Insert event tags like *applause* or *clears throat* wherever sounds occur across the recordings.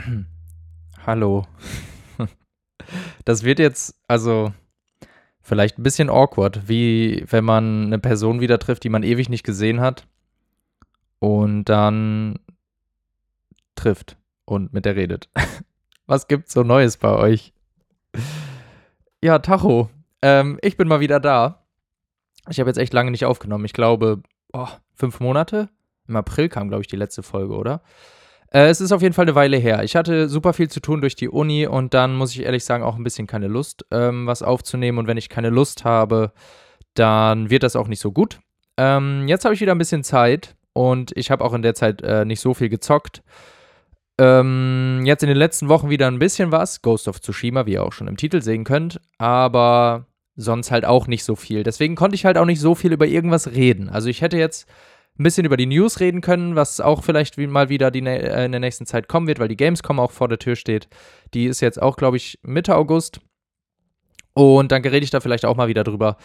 *clears throat* Hallo. *laughs* Das wird jetzt, also, vielleicht ein bisschen awkward, wie wenn man eine Person wieder trifft, die man ewig nicht gesehen hat und dann trifft und mit der redet. *laughs* Was gibt's so Neues bei euch? Ja, Tacho. Ähm, ich bin mal wieder da. Ich habe jetzt echt lange nicht aufgenommen. Ich glaube, oh, fünf Monate? Im April kam, glaube ich, die letzte Folge, oder? Äh, es ist auf jeden Fall eine Weile her. Ich hatte super viel zu tun durch die Uni und dann muss ich ehrlich sagen, auch ein bisschen keine Lust, ähm, was aufzunehmen. Und wenn ich keine Lust habe, dann wird das auch nicht so gut. Ähm, jetzt habe ich wieder ein bisschen Zeit und ich habe auch in der Zeit äh, nicht so viel gezockt. Ähm, jetzt in den letzten Wochen wieder ein bisschen was. Ghost of Tsushima, wie ihr auch schon im Titel sehen könnt. Aber sonst halt auch nicht so viel. Deswegen konnte ich halt auch nicht so viel über irgendwas reden. Also ich hätte jetzt ein bisschen über die News reden können, was auch vielleicht mal wieder die, äh, in der nächsten Zeit kommen wird, weil die Gamescom auch vor der Tür steht. Die ist jetzt auch, glaube ich, Mitte August. Und dann rede ich da vielleicht auch mal wieder drüber.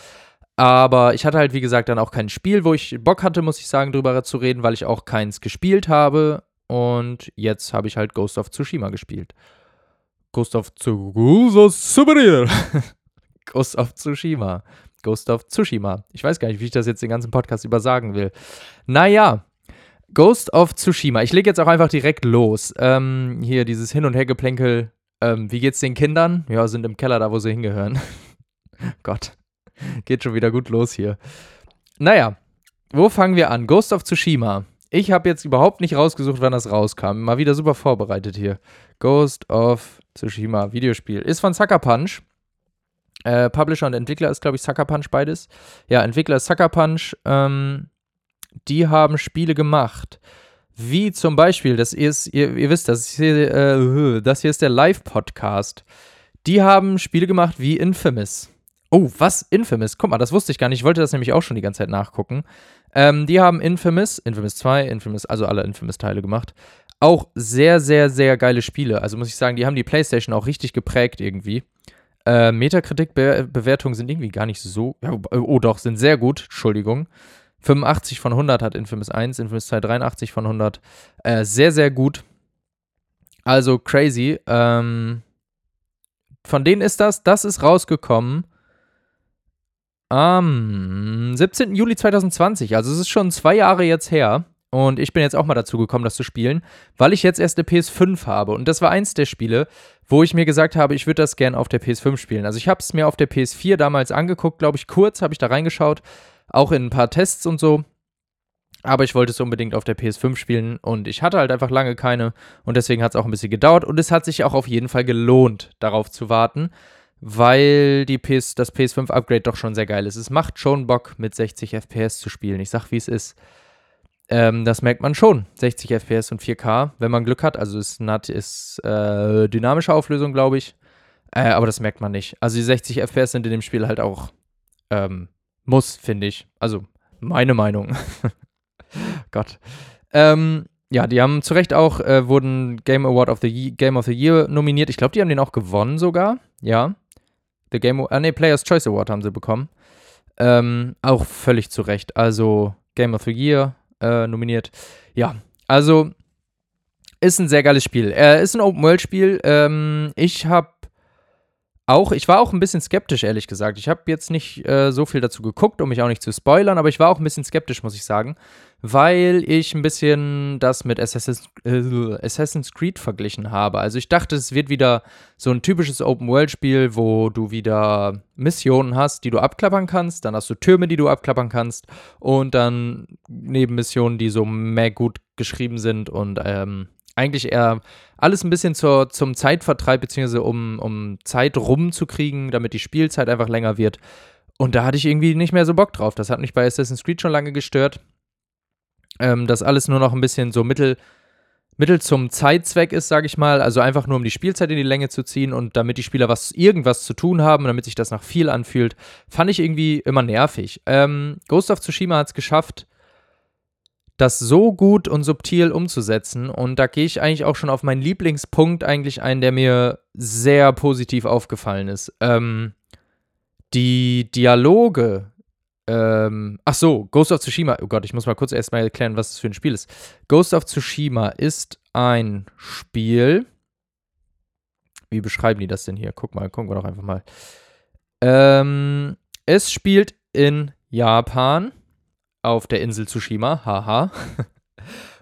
Aber ich hatte halt, wie gesagt, dann auch kein Spiel, wo ich Bock hatte, muss ich sagen, drüber zu reden, weil ich auch keins gespielt habe. Und jetzt habe ich halt Ghost of Tsushima gespielt. Ghost of Tsushima. *laughs* Ghost of Tsushima. Ghost of Tsushima. Ich weiß gar nicht, wie ich das jetzt den ganzen Podcast übersagen will. Naja, Ghost of Tsushima. Ich lege jetzt auch einfach direkt los. Ähm, hier dieses Hin- und Hergeplänkel. Ähm, wie geht's den Kindern? Ja, sind im Keller da, wo sie hingehören. *laughs* Gott. Geht schon wieder gut los hier. Naja, wo fangen wir an? Ghost of Tsushima. Ich habe jetzt überhaupt nicht rausgesucht, wann das rauskam. Mal wieder super vorbereitet hier. Ghost of Tsushima, Videospiel. Ist von Sucker Punch. Äh, Publisher und Entwickler ist, glaube ich, Sucker Punch beides. Ja, Entwickler ist Sucker Punch. Ähm, die haben Spiele gemacht. Wie zum Beispiel, das ist, ihr, ihr wisst, das hier, äh, das hier ist der Live-Podcast. Die haben Spiele gemacht wie Infamous. Oh, was? Infamous? Guck mal, das wusste ich gar nicht. Ich wollte das nämlich auch schon die ganze Zeit nachgucken. Ähm, die haben Infamous, Infamous 2, Infamous, also alle Infamous-Teile gemacht. Auch sehr, sehr, sehr geile Spiele. Also muss ich sagen, die haben die PlayStation auch richtig geprägt irgendwie. Äh, Metakritik-Bewertungen sind irgendwie gar nicht so. Ja, oh, doch, sind sehr gut. Entschuldigung. 85 von 100 hat Infamous 1, Infamous 2 83 von 100. Äh, sehr, sehr gut. Also crazy. Ähm, von denen ist das, das ist rausgekommen am 17. Juli 2020. Also es ist schon zwei Jahre jetzt her. Und ich bin jetzt auch mal dazu gekommen, das zu spielen, weil ich jetzt erst eine PS5 habe. Und das war eins der Spiele, wo ich mir gesagt habe, ich würde das gern auf der PS5 spielen. Also ich habe es mir auf der PS4 damals angeguckt, glaube ich, kurz habe ich da reingeschaut, auch in ein paar Tests und so. Aber ich wollte es unbedingt auf der PS5 spielen und ich hatte halt einfach lange keine und deswegen hat es auch ein bisschen gedauert und es hat sich auch auf jeden Fall gelohnt, darauf zu warten, weil die PS, das PS5-Upgrade doch schon sehr geil ist. Es macht schon Bock, mit 60 FPS zu spielen. Ich sag, wie es ist. Ähm, das merkt man schon. 60 FPS und 4K, wenn man Glück hat. Also ist, ist äh, dynamische Auflösung, glaube ich. Äh, aber das merkt man nicht. Also die 60 FPS sind in dem Spiel halt auch ähm, muss, finde ich. Also meine Meinung. *laughs* Gott. Ähm, ja, die haben zu Recht auch, äh, wurden Game Award of the Ye Game of the Year nominiert. Ich glaube, die haben den auch gewonnen sogar. Ja. The Game, ah, nee, Players Choice Award haben sie bekommen. Ähm, auch völlig zu Recht. Also Game of the Year, äh, nominiert. Ja, also ist ein sehr geiles Spiel. Äh, ist ein Open-World-Spiel. Ähm, ich habe auch, ich war auch ein bisschen skeptisch, ehrlich gesagt. Ich habe jetzt nicht äh, so viel dazu geguckt, um mich auch nicht zu spoilern, aber ich war auch ein bisschen skeptisch, muss ich sagen, weil ich ein bisschen das mit Assassin's, äh, Assassin's Creed verglichen habe. Also ich dachte, es wird wieder so ein typisches Open-World-Spiel, wo du wieder Missionen hast, die du abklappern kannst, dann hast du Türme, die du abklappern kannst und dann Nebenmissionen, die so mehr gut geschrieben sind und ähm, eigentlich eher alles ein bisschen zur, zum Zeitvertreib, beziehungsweise um, um Zeit rumzukriegen, damit die Spielzeit einfach länger wird. Und da hatte ich irgendwie nicht mehr so Bock drauf. Das hat mich bei Assassin's Creed schon lange gestört. Ähm, dass alles nur noch ein bisschen so mittel, mittel zum Zeitzweck ist, sage ich mal. Also einfach nur, um die Spielzeit in die Länge zu ziehen und damit die Spieler was, irgendwas zu tun haben, damit sich das nach viel anfühlt, fand ich irgendwie immer nervig. Ähm, Ghost of Tsushima hat es geschafft, das so gut und subtil umzusetzen. Und da gehe ich eigentlich auch schon auf meinen Lieblingspunkt eigentlich ein, der mir sehr positiv aufgefallen ist. Ähm, die Dialoge. Ähm, ach so, Ghost of Tsushima. Oh Gott, ich muss mal kurz erstmal erklären, was das für ein Spiel ist. Ghost of Tsushima ist ein Spiel. Wie beschreiben die das denn hier? Guck mal, gucken wir doch einfach mal. Ähm, es spielt in Japan auf der Insel Tsushima, haha.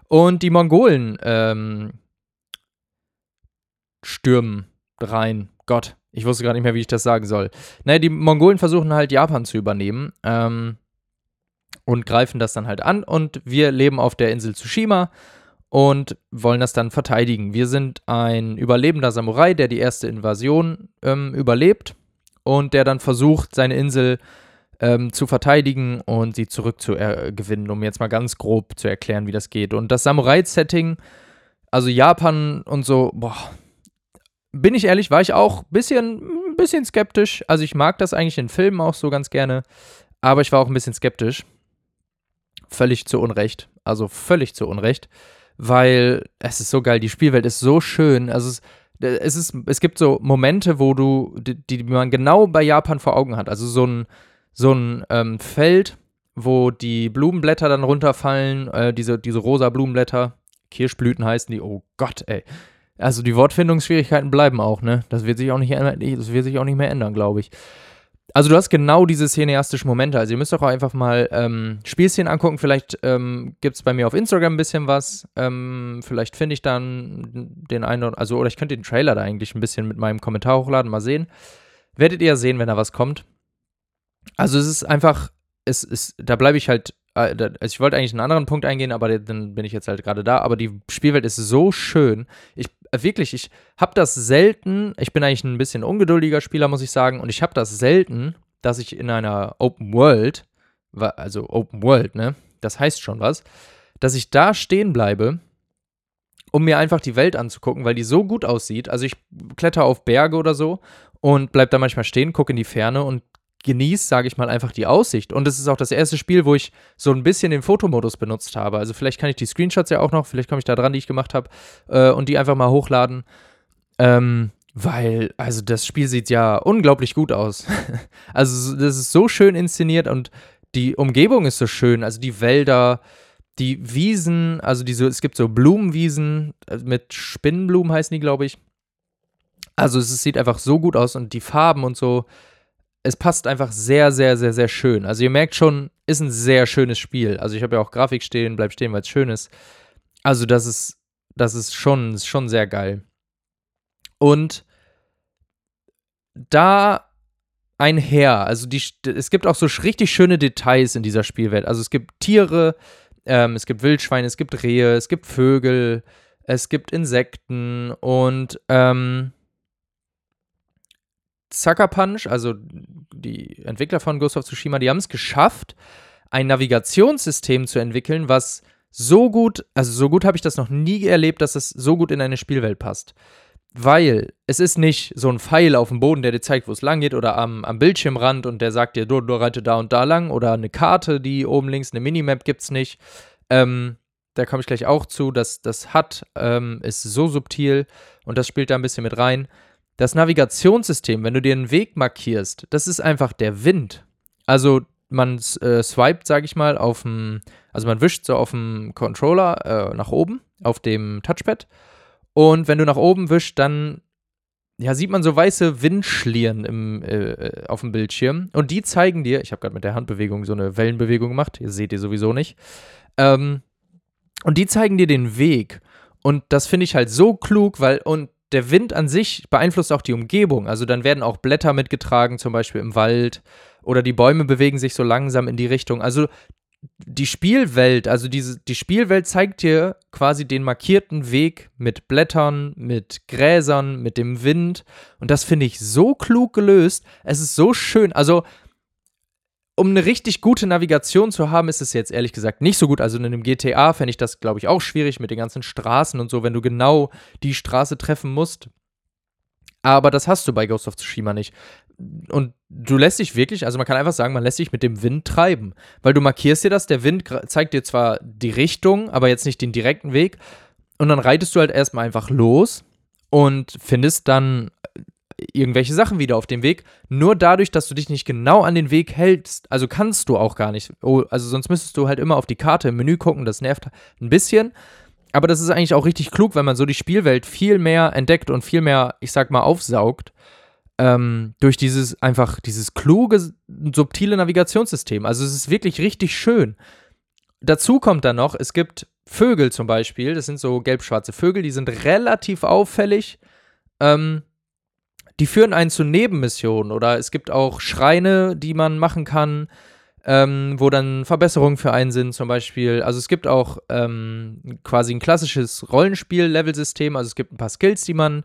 Und die Mongolen ähm, stürmen rein. Gott, ich wusste gar nicht mehr, wie ich das sagen soll. Naja, die Mongolen versuchen halt Japan zu übernehmen ähm, und greifen das dann halt an. Und wir leben auf der Insel Tsushima und wollen das dann verteidigen. Wir sind ein überlebender Samurai, der die erste Invasion ähm, überlebt und der dann versucht, seine Insel ähm, zu verteidigen und sie zurückzugewinnen, um jetzt mal ganz grob zu erklären, wie das geht. Und das Samurai-Setting, also Japan und so, boah, bin ich ehrlich, war ich auch ein bisschen, bisschen skeptisch. Also ich mag das eigentlich in Filmen auch so ganz gerne, aber ich war auch ein bisschen skeptisch. Völlig zu Unrecht. Also völlig zu Unrecht. Weil es ist so geil, die Spielwelt ist so schön. Also es, es, ist, es gibt so Momente, wo du, die, die man genau bei Japan vor Augen hat. Also so ein, so ein ähm, Feld, wo die Blumenblätter dann runterfallen, äh, diese, diese rosa Blumenblätter, Kirschblüten heißen die, oh Gott, ey. Also die Wortfindungsschwierigkeiten bleiben auch, ne? Das wird sich auch nicht, das wird sich auch nicht mehr ändern, glaube ich. Also du hast genau diese cineastischen Momente. Also ihr müsst doch auch einfach mal ähm, Spielszenen angucken. Vielleicht ähm, gibt es bei mir auf Instagram ein bisschen was. Ähm, vielleicht finde ich dann den einen oder also oder ich könnte den Trailer da eigentlich ein bisschen mit meinem Kommentar hochladen, mal sehen. Werdet ihr ja sehen, wenn da was kommt. Also es ist einfach, es ist, da bleibe ich halt, äh, also ich wollte eigentlich einen anderen Punkt eingehen, aber dann bin ich jetzt halt gerade da. Aber die Spielwelt ist so schön. Ich äh, wirklich, ich habe das selten, ich bin eigentlich ein bisschen ungeduldiger Spieler, muss ich sagen, und ich habe das selten, dass ich in einer Open World, also Open World, ne, das heißt schon was, dass ich da stehen bleibe, um mir einfach die Welt anzugucken, weil die so gut aussieht. Also ich kletter auf Berge oder so und bleib da manchmal stehen, gucke in die Ferne und genieße, sage ich mal, einfach die Aussicht. Und es ist auch das erste Spiel, wo ich so ein bisschen den Fotomodus benutzt habe. Also vielleicht kann ich die Screenshots ja auch noch, vielleicht komme ich da dran, die ich gemacht habe, äh, und die einfach mal hochladen. Ähm, weil, also das Spiel sieht ja unglaublich gut aus. *laughs* also das ist so schön inszeniert und die Umgebung ist so schön. Also die Wälder, die Wiesen, also diese, es gibt so Blumenwiesen äh, mit Spinnenblumen heißen die, glaube ich. Also es sieht einfach so gut aus und die Farben und so es passt einfach sehr, sehr, sehr, sehr schön. Also ihr merkt schon, ist ein sehr schönes Spiel. Also ich habe ja auch Grafik stehen, bleibt stehen, weil es schön ist. Also das ist, das ist schon, schon sehr geil. Und da einher, also die, es gibt auch so richtig schöne Details in dieser Spielwelt. Also es gibt Tiere, ähm, es gibt Wildschweine, es gibt Rehe, es gibt Vögel, es gibt Insekten und ähm, Sucker Punch, also die Entwickler von Ghost of Tsushima, die haben es geschafft, ein Navigationssystem zu entwickeln, was so gut, also so gut habe ich das noch nie erlebt, dass es so gut in eine Spielwelt passt. Weil es ist nicht so ein Pfeil auf dem Boden, der dir zeigt, wo es lang geht, oder am, am Bildschirmrand und der sagt dir, du, du reite da und da lang, oder eine Karte, die oben links, eine Minimap gibt es nicht. Ähm, da komme ich gleich auch zu. Das, das HUD ähm, ist so subtil und das spielt da ein bisschen mit rein. Das Navigationssystem, wenn du dir einen Weg markierst, das ist einfach der Wind. Also man äh, swiped, sage ich mal, auf dem, also man wischt so auf dem Controller äh, nach oben, auf dem Touchpad. Und wenn du nach oben wischst, dann ja, sieht man so weiße Windschlieren im, äh, auf dem Bildschirm. Und die zeigen dir, ich habe gerade mit der Handbewegung so eine Wellenbewegung gemacht, ihr seht ihr sowieso nicht. Ähm, und die zeigen dir den Weg. Und das finde ich halt so klug, weil, und der Wind an sich beeinflusst auch die Umgebung. Also dann werden auch Blätter mitgetragen, zum Beispiel im Wald, oder die Bäume bewegen sich so langsam in die Richtung. Also die Spielwelt, also diese, die Spielwelt zeigt dir quasi den markierten Weg mit Blättern, mit Gräsern, mit dem Wind. Und das finde ich so klug gelöst. Es ist so schön. Also um eine richtig gute Navigation zu haben, ist es jetzt ehrlich gesagt nicht so gut. Also in einem GTA fände ich das, glaube ich, auch schwierig mit den ganzen Straßen und so, wenn du genau die Straße treffen musst. Aber das hast du bei Ghost of Tsushima nicht. Und du lässt dich wirklich, also man kann einfach sagen, man lässt sich mit dem Wind treiben. Weil du markierst dir das, der Wind zeigt dir zwar die Richtung, aber jetzt nicht den direkten Weg. Und dann reitest du halt erstmal einfach los und findest dann irgendwelche Sachen wieder auf dem Weg. Nur dadurch, dass du dich nicht genau an den Weg hältst, also kannst du auch gar nicht. Oh, also sonst müsstest du halt immer auf die Karte im Menü gucken, das nervt ein bisschen. aber das ist eigentlich auch richtig klug, wenn man so die Spielwelt viel mehr entdeckt und viel mehr, ich sag mal, aufsaugt. Ähm, durch dieses einfach, dieses kluge, subtile Navigationssystem. Also es ist wirklich richtig schön. Dazu kommt dann noch, es gibt Vögel zum Beispiel, das sind so gelb-schwarze Vögel, die sind relativ auffällig. Ähm, die führen einen zu Nebenmissionen oder es gibt auch Schreine, die man machen kann ähm, wo dann Verbesserungen für einen sind, zum Beispiel. Also es gibt auch ähm, quasi ein klassisches Rollenspiel-Level-System. Also es gibt ein paar Skills, die man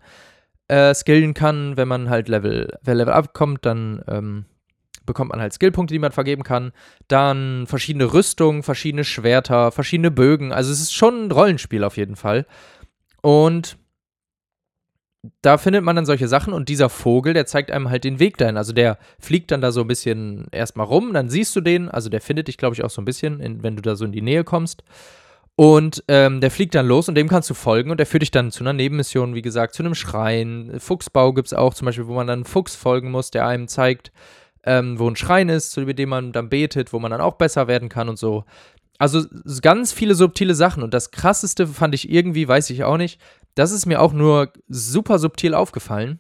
äh, skillen kann. Wenn man halt Level, wer Level abkommt, dann ähm, bekommt man halt Skillpunkte, die man vergeben kann. Dann verschiedene Rüstungen, verschiedene Schwerter, verschiedene Bögen. Also es ist schon ein Rollenspiel auf jeden Fall. Und da findet man dann solche Sachen und dieser Vogel, der zeigt einem halt den Weg dahin. Also der fliegt dann da so ein bisschen erstmal rum, dann siehst du den, also der findet dich, glaube ich, auch so ein bisschen, in, wenn du da so in die Nähe kommst. Und ähm, der fliegt dann los und dem kannst du folgen und der führt dich dann zu einer Nebenmission, wie gesagt, zu einem Schrein. Fuchsbau gibt es auch zum Beispiel, wo man dann Fuchs folgen muss, der einem zeigt, ähm, wo ein Schrein ist, zu dem man dann betet, wo man dann auch besser werden kann und so. Also ganz viele subtile Sachen. Und das krasseste fand ich irgendwie, weiß ich auch nicht, das ist mir auch nur super subtil aufgefallen.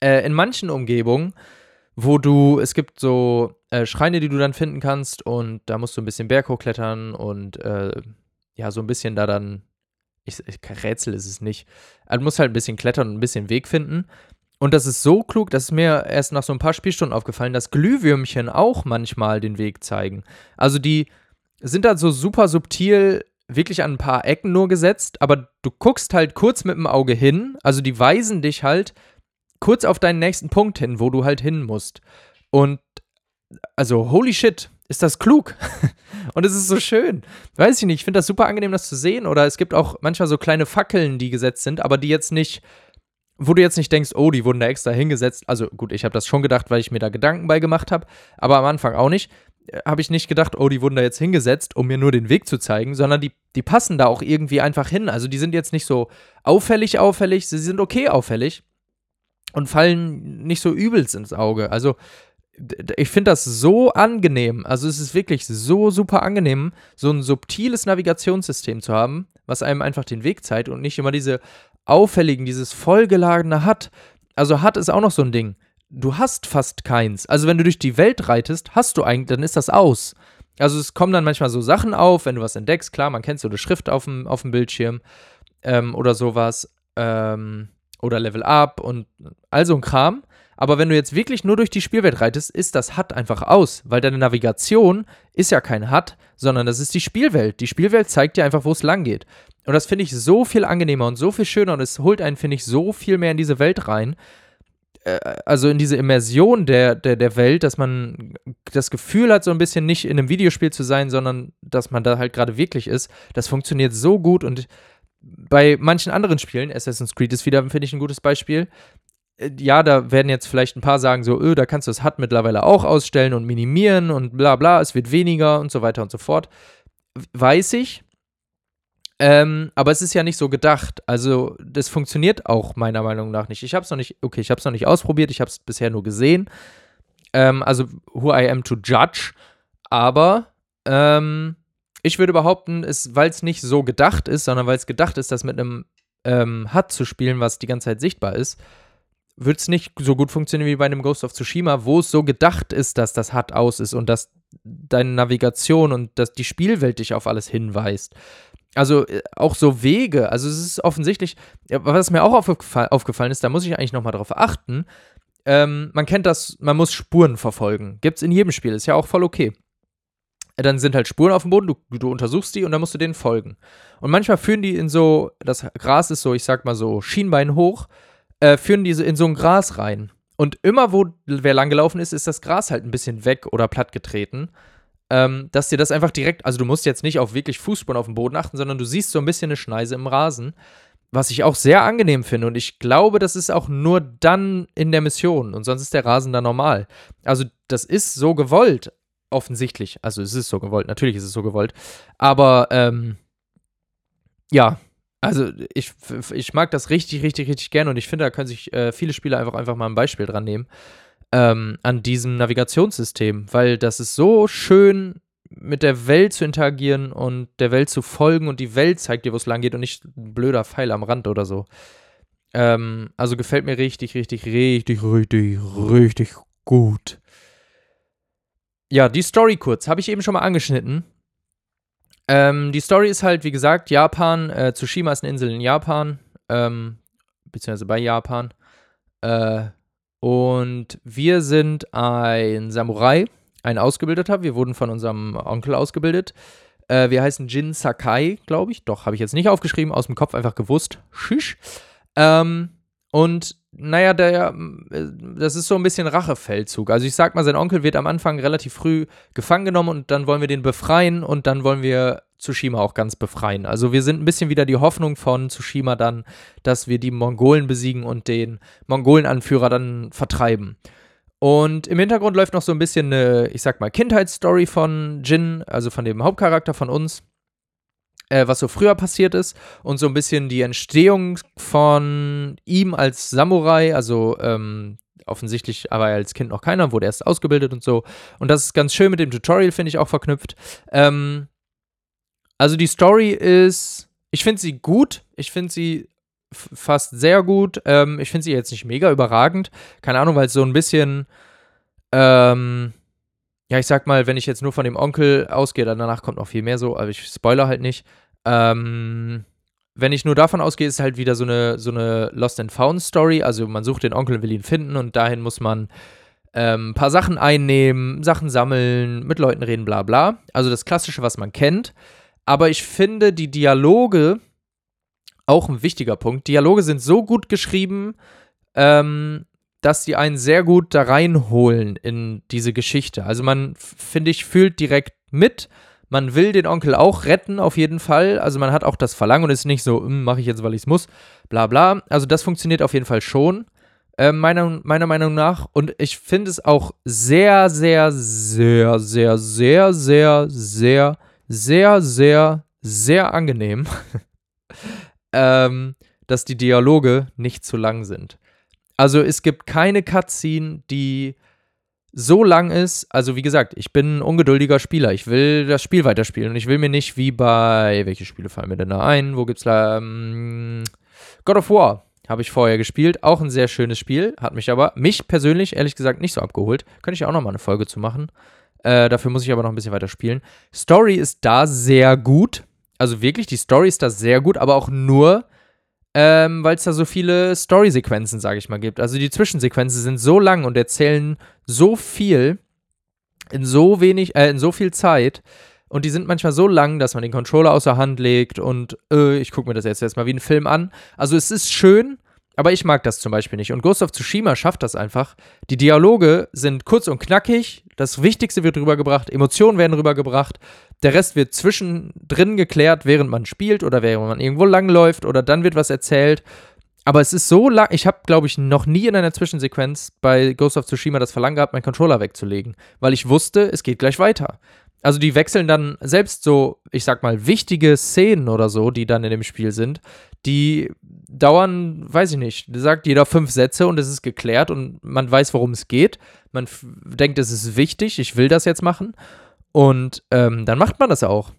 Äh, in manchen Umgebungen, wo du, es gibt so äh, Schreine, die du dann finden kannst und da musst du ein bisschen Berg hochklettern und äh, ja, so ein bisschen da dann, ich, ich, Rätsel ist es nicht. Also du musst halt ein bisschen klettern und ein bisschen Weg finden. Und das ist so klug, das ist mir erst nach so ein paar Spielstunden aufgefallen, dass Glühwürmchen auch manchmal den Weg zeigen. Also die sind da so super subtil wirklich an ein paar Ecken nur gesetzt, aber du guckst halt kurz mit dem Auge hin, also die weisen dich halt kurz auf deinen nächsten Punkt hin, wo du halt hin musst. Und also, holy shit, ist das klug. *laughs* und es ist so schön. Weiß ich nicht, ich finde das super angenehm, das zu sehen. Oder es gibt auch manchmal so kleine Fackeln, die gesetzt sind, aber die jetzt nicht, wo du jetzt nicht denkst, oh, die wurden da extra hingesetzt. Also gut, ich habe das schon gedacht, weil ich mir da Gedanken bei gemacht habe, aber am Anfang auch nicht habe ich nicht gedacht, oh, die wurden da jetzt hingesetzt, um mir nur den Weg zu zeigen, sondern die, die passen da auch irgendwie einfach hin. Also die sind jetzt nicht so auffällig auffällig, sie sind okay auffällig und fallen nicht so übelst ins Auge. Also ich finde das so angenehm. Also es ist wirklich so super angenehm, so ein subtiles Navigationssystem zu haben, was einem einfach den Weg zeigt und nicht immer diese auffälligen, dieses vollgeladene hat. Also hat ist auch noch so ein Ding du hast fast keins. Also wenn du durch die Welt reitest, hast du eigentlich, dann ist das aus. Also es kommen dann manchmal so Sachen auf, wenn du was entdeckst, klar, man kennt so eine Schrift auf dem, auf dem Bildschirm ähm, oder sowas. Ähm, oder Level Up und all so ein Kram. Aber wenn du jetzt wirklich nur durch die Spielwelt reitest, ist das HUD einfach aus, weil deine Navigation ist ja kein HUD, sondern das ist die Spielwelt. Die Spielwelt zeigt dir einfach, wo es lang geht. Und das finde ich so viel angenehmer und so viel schöner und es holt einen, finde ich, so viel mehr in diese Welt rein, also in diese Immersion der, der, der Welt, dass man das Gefühl hat, so ein bisschen nicht in einem Videospiel zu sein, sondern dass man da halt gerade wirklich ist, das funktioniert so gut und bei manchen anderen Spielen, Assassin's Creed ist wieder, finde ich, ein gutes Beispiel. Äh, ja, da werden jetzt vielleicht ein paar sagen, so, öh, da kannst du das HUD mittlerweile auch ausstellen und minimieren und bla bla, es wird weniger und so weiter und so fort. Weiß ich, ähm, aber es ist ja nicht so gedacht. Also, das funktioniert auch meiner Meinung nach nicht. Ich habe es noch nicht, okay, ich habe es noch nicht ausprobiert, ich habe es bisher nur gesehen. Ähm, also, who I am to judge. Aber ähm, ich würde behaupten, weil es nicht so gedacht ist, sondern weil es gedacht ist, das mit einem ähm, HUD zu spielen, was die ganze Zeit sichtbar ist, wird es nicht so gut funktionieren wie bei einem Ghost of Tsushima, wo es so gedacht ist, dass das HUD aus ist und dass deine Navigation und dass die Spielwelt dich auf alles hinweist also äh, auch so Wege, also es ist offensichtlich, was mir auch aufgefallen, ist, da muss ich eigentlich nochmal drauf achten, ähm, man kennt das, man muss Spuren verfolgen. Gibt es in jedem Spiel, ist ja auch voll okay. Dann sind halt Spuren auf dem Boden, du, du untersuchst die und dann musst du denen folgen. Und manchmal führen die in so, das Gras ist so, ich sag mal so, Schienbein hoch, äh, führen diese in so ein Gras rein. Und immer, wo wer langgelaufen ist, ist das Gras halt ein bisschen weg oder plattgetreten ähm, dass dir das einfach direkt, also du musst jetzt nicht auf wirklich Fußspuren auf dem Boden achten, sondern du siehst so ein bisschen eine Schneise im Rasen, was ich auch sehr angenehm finde. Und ich glaube, das ist auch nur dann in der Mission und sonst ist der Rasen da normal. Also das ist so gewollt, offensichtlich. Also es ist so gewollt, natürlich ist es so gewollt. Aber ähm, ja, also ich, ich mag das richtig, richtig, richtig gerne und ich finde, da können sich äh, viele Spieler einfach, einfach mal ein Beispiel dran nehmen ähm, an diesem Navigationssystem, weil das ist so schön mit der Welt zu interagieren und der Welt zu folgen und die Welt zeigt dir, wo es lang geht und nicht ein blöder Pfeil am Rand oder so. Ähm, also gefällt mir richtig, richtig, richtig, richtig, richtig gut. Ja, die Story kurz, habe ich eben schon mal angeschnitten. Ähm, die Story ist halt, wie gesagt, Japan, äh, Tsushima ist eine Insel in Japan, ähm, beziehungsweise bei Japan. Äh, und wir sind ein Samurai, ein Ausgebildeter. Wir wurden von unserem Onkel ausgebildet. Äh, wir heißen Jin Sakai, glaube ich. Doch, habe ich jetzt nicht aufgeschrieben, aus dem Kopf einfach gewusst. Schisch. Ähm, und naja, der, äh, das ist so ein bisschen Rachefeldzug. Also ich sag mal, sein Onkel wird am Anfang relativ früh gefangen genommen und dann wollen wir den befreien und dann wollen wir Tsushima auch ganz befreien. Also wir sind ein bisschen wieder die Hoffnung von Tsushima dann, dass wir die Mongolen besiegen und den Mongolenanführer dann vertreiben. Und im Hintergrund läuft noch so ein bisschen eine, ich sag mal, Kindheitsstory von Jin, also von dem Hauptcharakter von uns, äh, was so früher passiert ist und so ein bisschen die Entstehung von ihm als Samurai, also ähm, offensichtlich aber als Kind noch keiner, wurde erst ausgebildet und so. Und das ist ganz schön mit dem Tutorial, finde ich, auch verknüpft. Ähm, also die Story ist, ich finde sie gut. Ich finde sie fast sehr gut. Ähm, ich finde sie jetzt nicht mega überragend. Keine Ahnung, weil es so ein bisschen, ähm, ja, ich sag mal, wenn ich jetzt nur von dem Onkel ausgehe, dann danach kommt noch viel mehr so, aber ich spoiler halt nicht. Ähm, wenn ich nur davon ausgehe, ist halt wieder so eine, so eine Lost and Found Story. Also man sucht den Onkel und will ihn finden und dahin muss man ähm, ein paar Sachen einnehmen, Sachen sammeln, mit Leuten reden, bla bla. Also das Klassische, was man kennt. Aber ich finde die Dialoge auch ein wichtiger Punkt. Dialoge sind so gut geschrieben, ähm, dass die einen sehr gut da reinholen in diese Geschichte. Also man, finde ich, fühlt direkt mit. Man will den Onkel auch retten, auf jeden Fall. Also man hat auch das Verlangen und ist nicht so, hm, mache ich jetzt, weil ich es muss, bla bla. Also das funktioniert auf jeden Fall schon, äh, meiner, meiner Meinung nach. Und ich finde es auch sehr, sehr, sehr, sehr, sehr, sehr, sehr, sehr, sehr, sehr angenehm, *laughs* ähm, dass die Dialoge nicht zu lang sind. Also es gibt keine Cutscene, die so lang ist. Also wie gesagt, ich bin ein ungeduldiger Spieler. Ich will das Spiel weiterspielen und ich will mir nicht wie bei welche Spiele fallen mir denn da ein? Wo gibt's da ähm, God of War habe ich vorher gespielt, auch ein sehr schönes Spiel, hat mich aber mich persönlich ehrlich gesagt nicht so abgeholt. Könnte ich auch noch mal eine Folge zu machen. Äh, dafür muss ich aber noch ein bisschen weiter spielen. Story ist da sehr gut. Also wirklich, die Story ist da sehr gut, aber auch nur, ähm, weil es da so viele Story-Sequenzen, sage ich mal, gibt. Also die Zwischensequenzen sind so lang und erzählen so viel in so wenig, äh, in so viel Zeit. Und die sind manchmal so lang, dass man den Controller außer Hand legt und äh, ich gucke mir das jetzt erstmal wie einen Film an. Also es ist schön, aber ich mag das zum Beispiel nicht. Und Ghost of Tsushima schafft das einfach. Die Dialoge sind kurz und knackig. Das Wichtigste wird rübergebracht. Emotionen werden rübergebracht. Der Rest wird zwischendrin geklärt, während man spielt oder während man irgendwo langläuft oder dann wird was erzählt. Aber es ist so lang. Ich habe, glaube ich, noch nie in einer Zwischensequenz bei Ghost of Tsushima das Verlangen gehabt, meinen Controller wegzulegen, weil ich wusste, es geht gleich weiter. Also die wechseln dann selbst so, ich sag mal, wichtige Szenen oder so, die dann in dem Spiel sind, die dauern, weiß ich nicht, sagt jeder fünf Sätze und es ist geklärt und man weiß, worum es geht. Man denkt, es ist wichtig, ich will das jetzt machen. Und ähm, dann macht man das auch.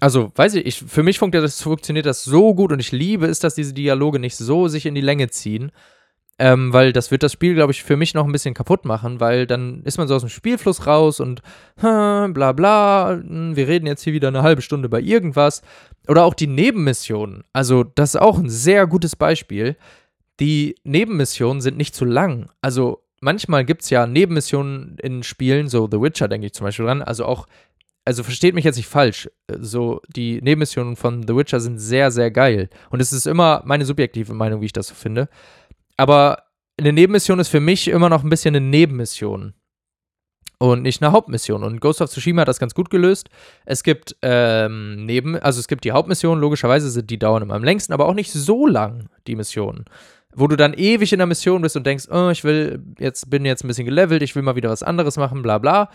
Also, weiß ich, ich für mich funktioniert das, funktioniert das so gut und ich liebe es, dass diese Dialoge nicht so sich in die Länge ziehen. Ähm, weil das wird das Spiel, glaube ich, für mich noch ein bisschen kaputt machen, weil dann ist man so aus dem Spielfluss raus und bla bla, hm, wir reden jetzt hier wieder eine halbe Stunde bei irgendwas. Oder auch die Nebenmissionen. Also, das ist auch ein sehr gutes Beispiel. Die Nebenmissionen sind nicht zu lang. Also, manchmal gibt es ja Nebenmissionen in Spielen, so The Witcher denke ich zum Beispiel dran. Also auch, also versteht mich jetzt nicht falsch. So, die Nebenmissionen von The Witcher sind sehr, sehr geil. Und es ist immer meine subjektive Meinung, wie ich das so finde. Aber eine Nebenmission ist für mich immer noch ein bisschen eine Nebenmission. Und nicht eine Hauptmission. Und Ghost of Tsushima hat das ganz gut gelöst. Es gibt ähm, neben, also es gibt die Hauptmissionen, logischerweise sind die dauern immer am längsten, aber auch nicht so lang, die Missionen. Wo du dann ewig in der Mission bist und denkst, oh, ich will, jetzt bin jetzt ein bisschen gelevelt, ich will mal wieder was anderes machen, bla bla.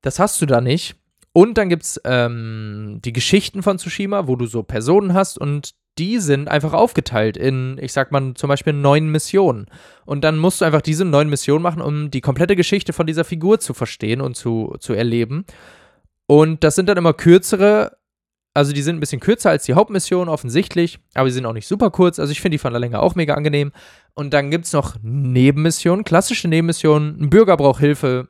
Das hast du da nicht. Und dann gibt es ähm, die Geschichten von Tsushima, wo du so Personen hast und die sind einfach aufgeteilt in, ich sag mal, zum Beispiel neun Missionen. Und dann musst du einfach diese neun Missionen machen, um die komplette Geschichte von dieser Figur zu verstehen und zu, zu erleben. Und das sind dann immer kürzere, also die sind ein bisschen kürzer als die Hauptmission, offensichtlich, aber die sind auch nicht super kurz. Also ich finde die von der Länge auch mega angenehm. Und dann gibt es noch Nebenmissionen, klassische Nebenmissionen. Ein Bürger braucht Hilfe.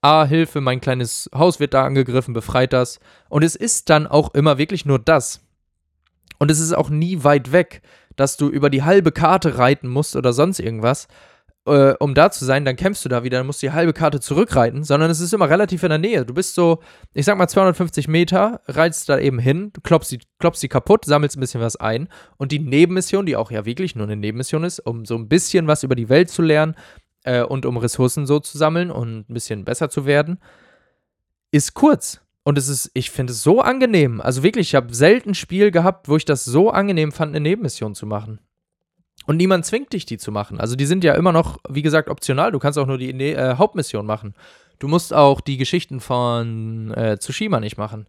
Ah, Hilfe, mein kleines Haus wird da angegriffen, befreit das. Und es ist dann auch immer wirklich nur das. Und es ist auch nie weit weg, dass du über die halbe Karte reiten musst oder sonst irgendwas, äh, um da zu sein, dann kämpfst du da wieder, dann musst du die halbe Karte zurückreiten, sondern es ist immer relativ in der Nähe. Du bist so, ich sag mal 250 Meter, reitest da eben hin, klopfst sie, klopfst sie kaputt, sammelst ein bisschen was ein und die Nebenmission, die auch ja wirklich nur eine Nebenmission ist, um so ein bisschen was über die Welt zu lernen äh, und um Ressourcen so zu sammeln und ein bisschen besser zu werden, ist kurz. Und es ist, ich finde es so angenehm. Also wirklich, ich habe selten ein Spiel gehabt, wo ich das so angenehm fand, eine Nebenmission zu machen. Und niemand zwingt dich, die zu machen. Also die sind ja immer noch, wie gesagt, optional. Du kannst auch nur die ne äh, Hauptmission machen. Du musst auch die Geschichten von äh, Tsushima nicht machen.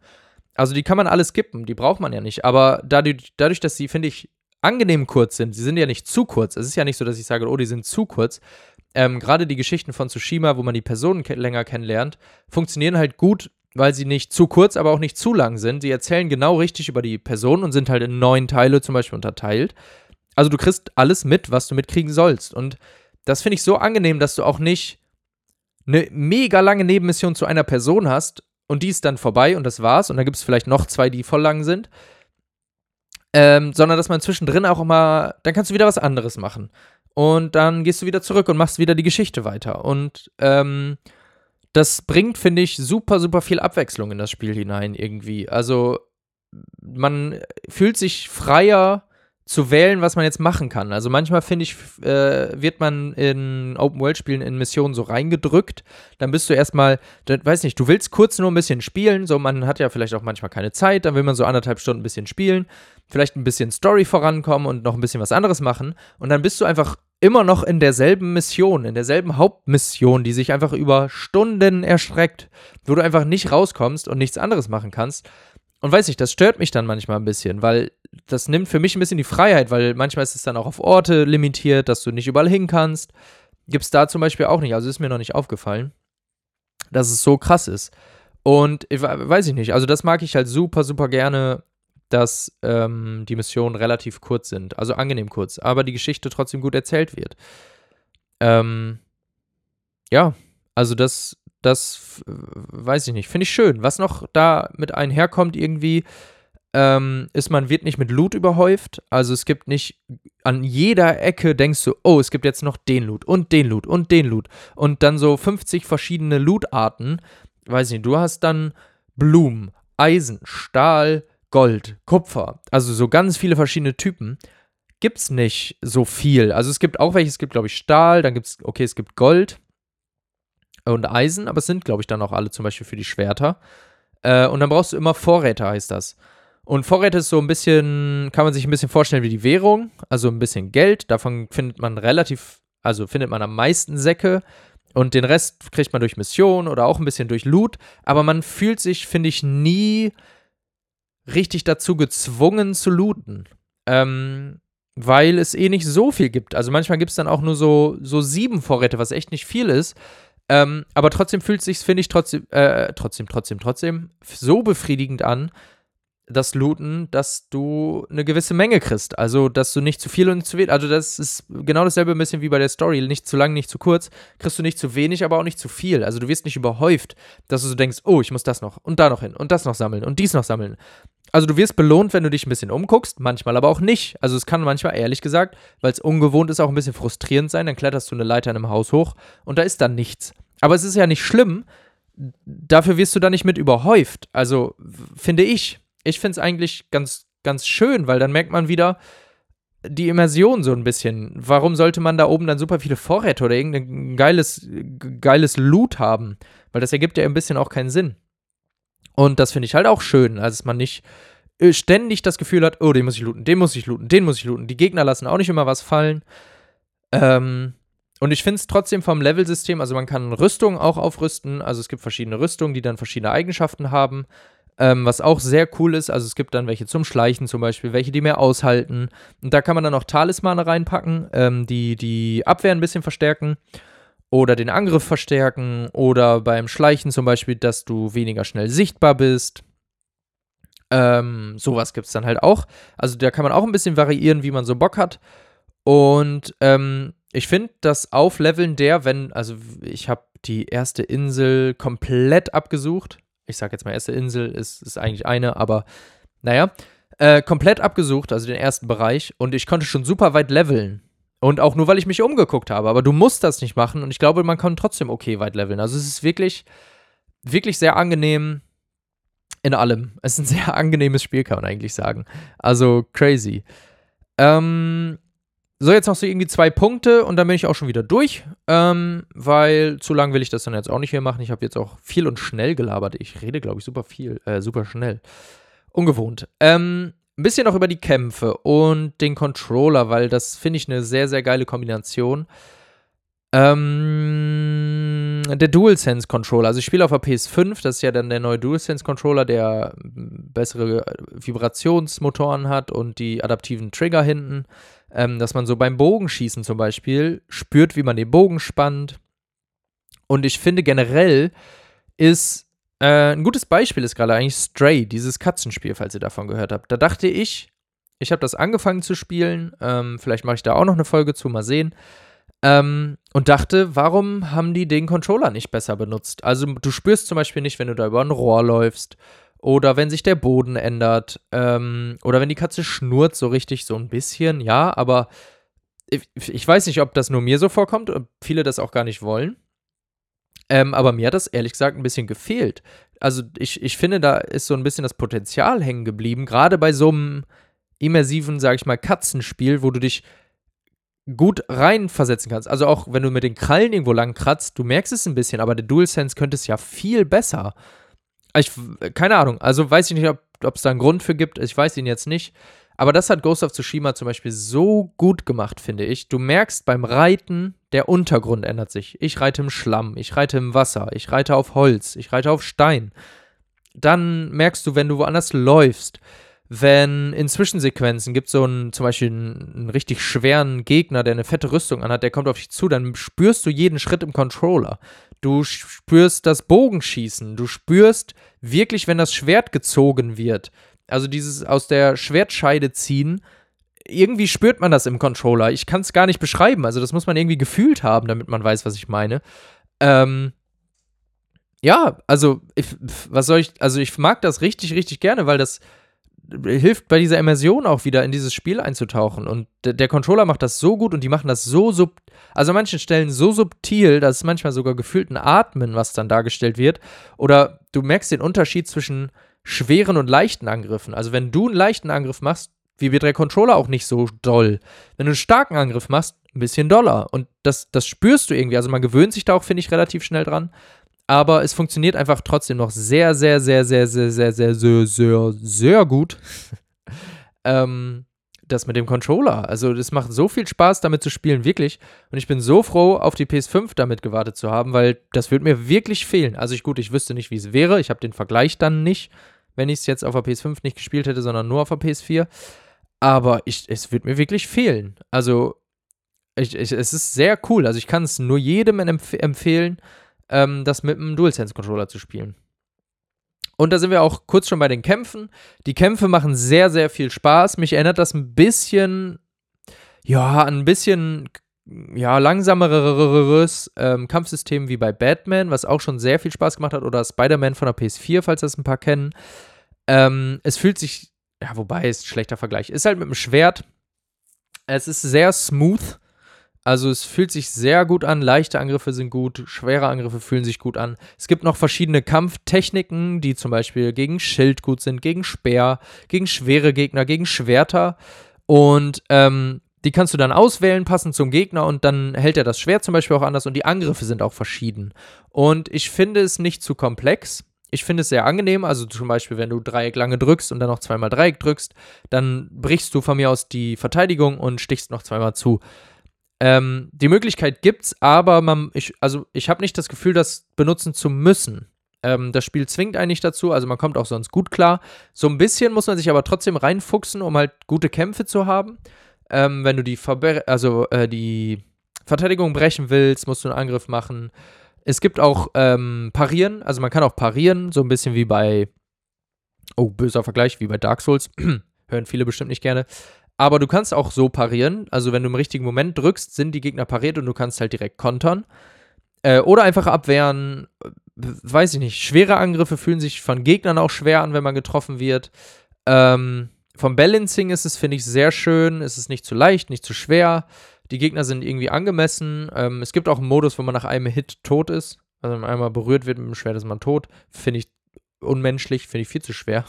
Also die kann man alles skippen, die braucht man ja nicht. Aber dadurch, dadurch dass sie, finde ich, angenehm kurz sind, sie sind ja nicht zu kurz. Es ist ja nicht so, dass ich sage, oh, die sind zu kurz. Ähm, Gerade die Geschichten von Tsushima, wo man die Personen ke länger kennenlernt, funktionieren halt gut, weil sie nicht zu kurz, aber auch nicht zu lang sind. Sie erzählen genau richtig über die Person und sind halt in neun Teile zum Beispiel unterteilt. Also du kriegst alles mit, was du mitkriegen sollst. Und das finde ich so angenehm, dass du auch nicht eine mega lange Nebenmission zu einer Person hast und die ist dann vorbei und das war's. Und dann gibt es vielleicht noch zwei, die voll lang sind. Ähm, sondern dass man zwischendrin auch immer, dann kannst du wieder was anderes machen. Und dann gehst du wieder zurück und machst wieder die Geschichte weiter. Und ähm, das bringt, finde ich, super, super viel Abwechslung in das Spiel hinein irgendwie. Also man fühlt sich freier zu wählen, was man jetzt machen kann. Also manchmal finde ich, äh, wird man in Open-World-Spielen in Missionen so reingedrückt. Dann bist du erstmal, weiß nicht, du willst kurz nur ein bisschen spielen. So, man hat ja vielleicht auch manchmal keine Zeit. Dann will man so anderthalb Stunden ein bisschen spielen. Vielleicht ein bisschen Story vorankommen und noch ein bisschen was anderes machen. Und dann bist du einfach immer noch in derselben Mission, in derselben Hauptmission, die sich einfach über Stunden erstreckt, wo du einfach nicht rauskommst und nichts anderes machen kannst. Und weiß ich, das stört mich dann manchmal ein bisschen, weil das nimmt für mich ein bisschen die Freiheit, weil manchmal ist es dann auch auf Orte limitiert, dass du nicht überall hin kannst. Gibt es da zum Beispiel auch nicht, also ist mir noch nicht aufgefallen, dass es so krass ist. Und ich, weiß ich nicht, also das mag ich halt super, super gerne, dass ähm, die Missionen relativ kurz sind, also angenehm kurz, aber die Geschichte trotzdem gut erzählt wird. Ähm, ja, also das, das weiß ich nicht. Finde ich schön. Was noch da mit einherkommt irgendwie, ähm, ist, man wird nicht mit Loot überhäuft. Also es gibt nicht an jeder Ecke denkst du, oh, es gibt jetzt noch den Loot und den Loot und den Loot. Und dann so 50 verschiedene Loot-Arten. Weiß nicht, du hast dann Blumen, Eisen, Stahl, Gold, Kupfer. Also so ganz viele verschiedene Typen. Gibt's nicht so viel. Also es gibt auch welche, es gibt, glaube ich, Stahl, dann gibt es, okay, es gibt Gold und Eisen, aber es sind, glaube ich, dann auch alle zum Beispiel für die Schwerter. Äh, und dann brauchst du immer Vorräte, heißt das. Und Vorräte ist so ein bisschen, kann man sich ein bisschen vorstellen wie die Währung, also ein bisschen Geld. Davon findet man relativ, also findet man am meisten Säcke. Und den Rest kriegt man durch Mission oder auch ein bisschen durch Loot. Aber man fühlt sich, finde ich, nie richtig dazu gezwungen zu looten. Ähm, weil es eh nicht so viel gibt. Also manchmal gibt es dann auch nur so, so sieben Vorräte, was echt nicht viel ist. Ähm, aber trotzdem fühlt es sich, finde ich, trotzdem, äh, trotzdem, trotzdem, trotzdem so befriedigend an, das Looten, dass du eine gewisse Menge kriegst. Also, dass du nicht zu viel und zu wenig. Also, das ist genau dasselbe ein bisschen wie bei der Story. Nicht zu lang, nicht zu kurz. Kriegst du nicht zu wenig, aber auch nicht zu viel. Also, du wirst nicht überhäuft, dass du so denkst, oh, ich muss das noch und da noch hin und das noch sammeln und dies noch sammeln. Also, du wirst belohnt, wenn du dich ein bisschen umguckst, manchmal aber auch nicht. Also, es kann manchmal, ehrlich gesagt, weil es ungewohnt ist, auch ein bisschen frustrierend sein. Dann kletterst du eine Leiter in einem Haus hoch und da ist dann nichts. Aber es ist ja nicht schlimm. Dafür wirst du dann nicht mit überhäuft. Also, finde ich ich finde es eigentlich ganz, ganz schön, weil dann merkt man wieder die Immersion so ein bisschen. Warum sollte man da oben dann super viele Vorräte oder irgendein geiles, geiles Loot haben? Weil das ergibt ja ein bisschen auch keinen Sinn. Und das finde ich halt auch schön, als man nicht äh, ständig das Gefühl hat, oh, den muss ich looten, den muss ich looten, den muss ich looten. Die Gegner lassen auch nicht immer was fallen. Ähm, und ich finde es trotzdem vom Levelsystem, also man kann Rüstungen auch aufrüsten, also es gibt verschiedene Rüstungen, die dann verschiedene Eigenschaften haben. Ähm, was auch sehr cool ist, also es gibt dann welche zum Schleichen zum Beispiel, welche, die mehr aushalten. Und da kann man dann auch Talismane reinpacken, ähm, die die Abwehr ein bisschen verstärken. Oder den Angriff verstärken oder beim Schleichen zum Beispiel, dass du weniger schnell sichtbar bist. Ähm, sowas gibt es dann halt auch. Also da kann man auch ein bisschen variieren, wie man so Bock hat. Und ähm, ich finde das Aufleveln der, wenn, also ich habe die erste Insel komplett abgesucht. Ich sage jetzt mal, erste Insel ist, ist eigentlich eine, aber naja, äh, komplett abgesucht, also den ersten Bereich. Und ich konnte schon super weit leveln. Und auch nur, weil ich mich umgeguckt habe. Aber du musst das nicht machen. Und ich glaube, man kann trotzdem okay weit leveln. Also es ist wirklich, wirklich sehr angenehm in allem. *laughs* Es ist ein sehr angenehmes Spiel, kann man eigentlich sagen. Also crazy. Ähm, so, jetzt noch so irgendwie zwei Punkte und dann bin ich auch schon wieder durch, ähm, weil zu lang will ich das dann jetzt auch nicht mehr machen. Ich habe jetzt auch viel und schnell gelabert. Ich rede, glaube ich, super viel, äh, super schnell. Ungewohnt. Ähm, ein bisschen noch über die Kämpfe und den Controller, weil das finde ich eine sehr, sehr geile Kombination. Ähm, der DualSense Controller. Also ich spiele auf der PS5, das ist ja dann der neue DualSense Controller, der bessere Vibrationsmotoren hat und die adaptiven Trigger hinten. Ähm, dass man so beim Bogenschießen zum Beispiel spürt, wie man den Bogen spannt. Und ich finde generell ist äh, ein gutes Beispiel ist gerade eigentlich Stray, dieses Katzenspiel, falls ihr davon gehört habt. Da dachte ich, ich habe das angefangen zu spielen, ähm, vielleicht mache ich da auch noch eine Folge zu, mal sehen. Ähm, und dachte, warum haben die den Controller nicht besser benutzt? Also du spürst zum Beispiel nicht, wenn du da über ein Rohr läufst oder wenn sich der Boden ändert ähm, oder wenn die Katze schnurrt so richtig so ein bisschen, ja, aber ich, ich weiß nicht, ob das nur mir so vorkommt, ob viele das auch gar nicht wollen. Ähm, aber mir hat das ehrlich gesagt ein bisschen gefehlt. Also ich, ich finde, da ist so ein bisschen das Potenzial hängen geblieben, gerade bei so einem immersiven, sag ich mal, Katzenspiel, wo du dich gut reinversetzen kannst. Also auch wenn du mit den Krallen irgendwo lang kratzt, du merkst es ein bisschen, aber der DualSense könnte es ja viel besser. Ich, keine Ahnung, also weiß ich nicht, ob es da einen Grund für gibt, ich weiß ihn jetzt nicht. Aber das hat Ghost of Tsushima zum Beispiel so gut gemacht, finde ich. Du merkst beim Reiten, der Untergrund ändert sich. Ich reite im Schlamm, ich reite im Wasser, ich reite auf Holz, ich reite auf Stein. Dann merkst du, wenn du woanders läufst, wenn in Zwischensequenzen gibt es so einen, zum Beispiel einen, einen, richtig schweren Gegner, der eine fette Rüstung anhat, der kommt auf dich zu, dann spürst du jeden Schritt im Controller. Du spürst das Bogenschießen, du spürst wirklich, wenn das Schwert gezogen wird also dieses aus der Schwertscheide ziehen, irgendwie spürt man das im Controller. Ich kann es gar nicht beschreiben. Also das muss man irgendwie gefühlt haben, damit man weiß, was ich meine. Ähm, ja, also ich, was soll ich, also ich mag das richtig, richtig gerne, weil das hilft bei dieser Immersion auch wieder in dieses Spiel einzutauchen. Und der, Controller macht das so gut und die machen das so sub, also an manchen Stellen so subtil, dass es manchmal sogar gefühlt ein Atmen, was dann dargestellt wird. Oder du merkst den Unterschied zwischen schweren und leichten Angriffen. Also wenn du einen leichten Angriff machst, vibriert der Controller auch nicht so doll. Wenn du einen starken Angriff machst, ein bisschen doller. Und das, das spürst du irgendwie. Also man gewöhnt sich da auch, finde ich, relativ schnell dran. Aber es funktioniert einfach trotzdem noch sehr, sehr, sehr, sehr, sehr, sehr, sehr, sehr, sehr, sehr gut. *laughs* ähm, das mit dem Controller. Also, es macht so viel Spaß, damit zu spielen, wirklich. Und ich bin so froh, auf die PS5 damit gewartet zu haben, weil das wird mir wirklich fehlen. Also, ich, gut, ich wüsste nicht, wie es wäre. Ich habe den Vergleich dann nicht, wenn ich es jetzt auf der PS5 nicht gespielt hätte, sondern nur auf der PS4. Aber ich, es wird mir wirklich fehlen. Also, ich, ich, es ist sehr cool. Also, ich kann es nur jedem empf empfehlen, ähm, das mit einem DualSense-Controller zu spielen. Und da sind wir auch kurz schon bei den Kämpfen. Die Kämpfe machen sehr, sehr viel Spaß. Mich erinnert das ein bisschen, ja, ein bisschen, ja, langsameres ähm, Kampfsystem wie bei Batman, was auch schon sehr viel Spaß gemacht hat. Oder Spider-Man von der PS4, falls das ein paar kennen. Ähm, es fühlt sich, ja, wobei ist ein schlechter Vergleich. Ist halt mit dem Schwert. Es ist sehr smooth also es fühlt sich sehr gut an, leichte Angriffe sind gut, schwere Angriffe fühlen sich gut an. Es gibt noch verschiedene Kampftechniken, die zum Beispiel gegen Schild gut sind, gegen Speer, gegen schwere Gegner, gegen Schwerter. Und ähm, die kannst du dann auswählen, passend zum Gegner, und dann hält er das Schwert zum Beispiel auch anders und die Angriffe sind auch verschieden. Und ich finde es nicht zu komplex. Ich finde es sehr angenehm. Also zum Beispiel, wenn du Dreieck lange drückst und dann noch zweimal Dreieck drückst, dann brichst du von mir aus die Verteidigung und stichst noch zweimal zu. Ähm, die Möglichkeit gibt's, aber man, ich, also ich habe nicht das Gefühl, das benutzen zu müssen. Ähm, das Spiel zwingt eigentlich dazu, also man kommt auch sonst gut klar. So ein bisschen muss man sich aber trotzdem reinfuchsen, um halt gute Kämpfe zu haben. Ähm, wenn du die, Verbe also, äh, die Verteidigung brechen willst, musst du einen Angriff machen. Es gibt auch ähm, Parieren, also man kann auch parieren, so ein bisschen wie bei, oh, böser Vergleich, wie bei Dark Souls. *clears throat* Hören viele bestimmt nicht gerne. Aber du kannst auch so parieren, also wenn du im richtigen Moment drückst, sind die Gegner pariert und du kannst halt direkt kontern. Äh, oder einfach abwehren, weiß ich nicht. Schwere Angriffe fühlen sich von Gegnern auch schwer an, wenn man getroffen wird. Ähm, vom Balancing ist es, finde ich, sehr schön. Es ist nicht zu leicht, nicht zu schwer. Die Gegner sind irgendwie angemessen. Ähm, es gibt auch einen Modus, wo man nach einem Hit tot ist. Also wenn man einmal berührt wird mit dem Schwert, ist man tot. Finde ich unmenschlich, finde ich viel zu schwer.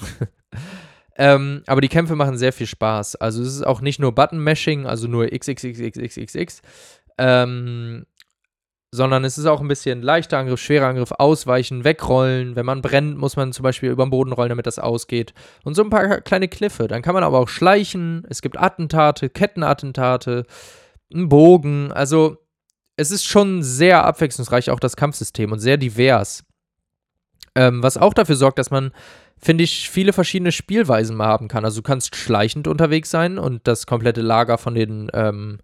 *laughs* ähm, aber die Kämpfe machen sehr viel Spaß. Also es ist auch nicht nur Button-Mashing, also nur XXXXXXX, ähm, sondern es ist auch ein bisschen leichter Angriff, schwerer Angriff, ausweichen, wegrollen. Wenn man brennt, muss man zum Beispiel über den Boden rollen, damit das ausgeht. Und so ein paar kleine Kniffe. Dann kann man aber auch schleichen. Es gibt Attentate, Kettenattentate, einen Bogen. Also es ist schon sehr abwechslungsreich, auch das Kampfsystem und sehr divers. Ähm, was auch dafür sorgt, dass man, finde ich, viele verschiedene Spielweisen mal haben kann. Also du kannst schleichend unterwegs sein und das komplette Lager von den ähm,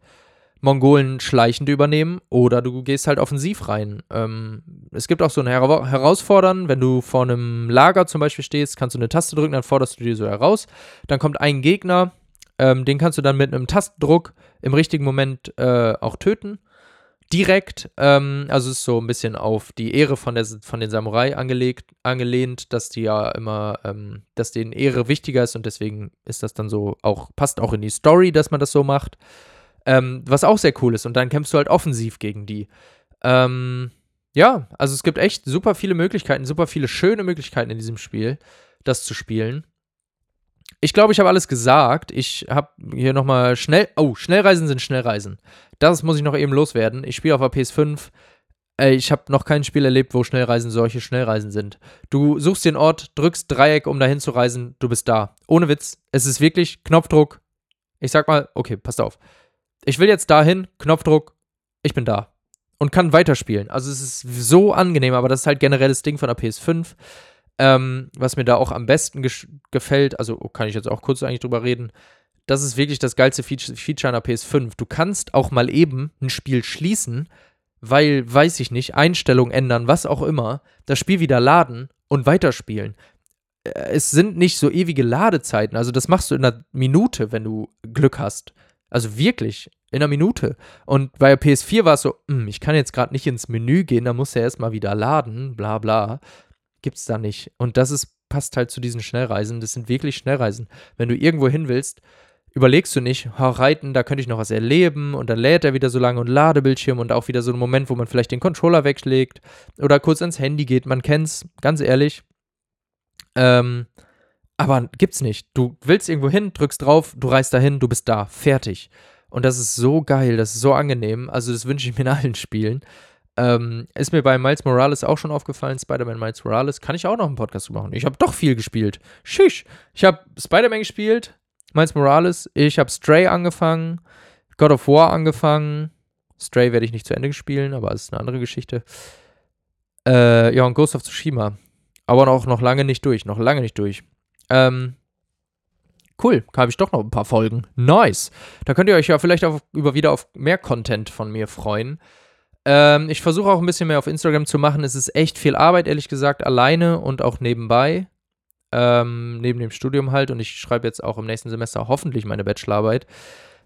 Mongolen schleichend übernehmen oder du gehst halt offensiv rein. Ähm, es gibt auch so ein Her Herausfordern, wenn du vor einem Lager zum Beispiel stehst, kannst du eine Taste drücken, dann forderst du dir so heraus. Dann kommt ein Gegner, ähm, den kannst du dann mit einem Tastendruck im richtigen Moment äh, auch töten. Direkt, ähm, also ist so ein bisschen auf die Ehre von, der, von den Samurai angelegt, angelehnt, dass die ja immer, ähm, dass denen Ehre wichtiger ist und deswegen ist das dann so auch, passt auch in die Story, dass man das so macht. Ähm, was auch sehr cool ist. Und dann kämpfst du halt offensiv gegen die. Ähm, ja, also es gibt echt super viele Möglichkeiten, super viele schöne Möglichkeiten in diesem Spiel, das zu spielen. Ich glaube, ich habe alles gesagt. Ich habe hier nochmal schnell. Oh, Schnellreisen sind Schnellreisen. Das muss ich noch eben loswerden. Ich spiele auf der PS5. Äh, ich habe noch kein Spiel erlebt, wo Schnellreisen solche Schnellreisen sind. Du suchst den Ort, drückst Dreieck, um dahin zu reisen, du bist da. Ohne Witz. Es ist wirklich Knopfdruck. Ich sag mal, okay, passt auf ich will jetzt dahin, Knopfdruck, ich bin da. Und kann weiterspielen. Also es ist so angenehm, aber das ist halt generell das Ding von der PS5. Ähm, was mir da auch am besten gefällt, also oh, kann ich jetzt auch kurz eigentlich drüber reden, das ist wirklich das geilste Feature, der PS5. Du kannst auch mal eben ein Spiel schließen, weil, weiß ich nicht, Einstellungen ändern, was auch immer, das Spiel wieder laden und weiterspielen. Äh, es sind nicht so ewige Ladezeiten, also das machst du in einer Minute, wenn du Glück hast. Also wirklich, in einer Minute. Und bei PS4 war es so, hm, ich kann jetzt gerade nicht ins Menü gehen, da muss er erstmal wieder laden, bla bla. Gibt's da nicht. Und das ist, passt halt zu diesen Schnellreisen. Das sind wirklich Schnellreisen. Wenn du irgendwo hin willst, überlegst du nicht, oh, reiten, da könnte ich noch was erleben und dann lädt er wieder so lange und Ladebildschirm und auch wieder so ein Moment, wo man vielleicht den Controller wegschlägt oder kurz ans Handy geht. Man kennt's, ganz ehrlich. Ähm, aber gibt's nicht. Du willst irgendwo hin, drückst drauf, du reist dahin, du bist da, fertig. Und das ist so geil, das ist so angenehm. Also, das wünsche ich mir in allen Spielen. Ähm, ist mir bei Miles Morales auch schon aufgefallen, Spider-Man Miles Morales. Kann ich auch noch einen Podcast machen. Ich habe doch viel gespielt. Schisch. Ich habe Spider-Man gespielt, Miles Morales. Ich habe Stray angefangen, God of War angefangen. Stray werde ich nicht zu Ende spielen, aber es ist eine andere Geschichte. Äh, ja, und Ghost of Tsushima. Aber auch noch lange nicht durch. Noch lange nicht durch. Ähm, cool, habe ich doch noch ein paar Folgen. Nice. Da könnt ihr euch ja vielleicht auch über wieder auf mehr Content von mir freuen. Ähm, ich versuche auch ein bisschen mehr auf Instagram zu machen. Es ist echt viel Arbeit, ehrlich gesagt, alleine und auch nebenbei. Ähm, neben dem Studium halt. Und ich schreibe jetzt auch im nächsten Semester hoffentlich meine Bachelorarbeit.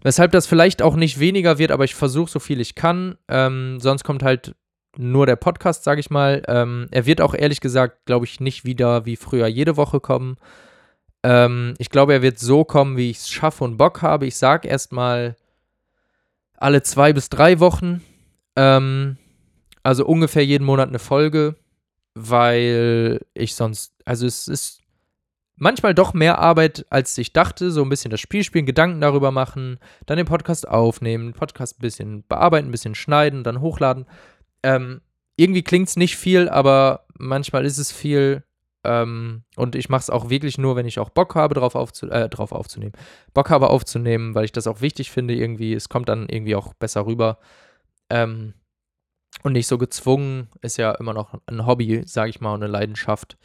Weshalb das vielleicht auch nicht weniger wird, aber ich versuche so viel ich kann. Ähm, sonst kommt halt nur der Podcast, sage ich mal. Ähm, er wird auch ehrlich gesagt, glaube ich, nicht wieder wie früher jede Woche kommen. Ähm, ich glaube, er wird so kommen, wie ich es schaffe und Bock habe. Ich sage erstmal alle zwei bis drei Wochen. Ähm, also ungefähr jeden Monat eine Folge, weil ich sonst, also es ist manchmal doch mehr Arbeit, als ich dachte. So ein bisschen das Spiel spielen, Gedanken darüber machen, dann den Podcast aufnehmen, Podcast ein bisschen bearbeiten, ein bisschen schneiden, dann hochladen. Ähm, irgendwie klingt es nicht viel, aber manchmal ist es viel. Ähm, und ich mache es auch wirklich nur, wenn ich auch Bock habe, drauf, aufzu äh, drauf aufzunehmen. Bock habe aufzunehmen, weil ich das auch wichtig finde, irgendwie. Es kommt dann irgendwie auch besser rüber. Ähm, und nicht so gezwungen, ist ja immer noch ein Hobby, sage ich mal, und eine Leidenschaft.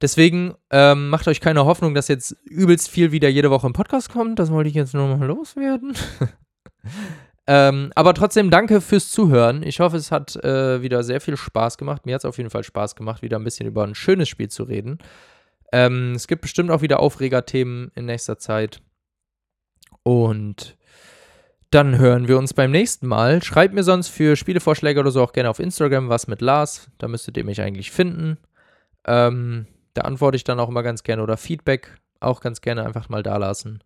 Deswegen ähm, macht euch keine Hoffnung, dass jetzt übelst viel wieder jede Woche im Podcast kommt. Das wollte ich jetzt nur mal loswerden. *laughs* Ähm, aber trotzdem danke fürs Zuhören. Ich hoffe, es hat äh, wieder sehr viel Spaß gemacht. Mir hat es auf jeden Fall Spaß gemacht, wieder ein bisschen über ein schönes Spiel zu reden. Ähm, es gibt bestimmt auch wieder Aufregerthemen in nächster Zeit. Und dann hören wir uns beim nächsten Mal. Schreibt mir sonst für Spielevorschläge oder so auch gerne auf Instagram was mit Lars. Da müsstet ihr mich eigentlich finden. Ähm, da antworte ich dann auch immer ganz gerne oder Feedback auch ganz gerne einfach mal da lassen.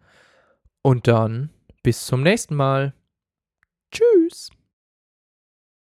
Und dann bis zum nächsten Mal. Tschüss.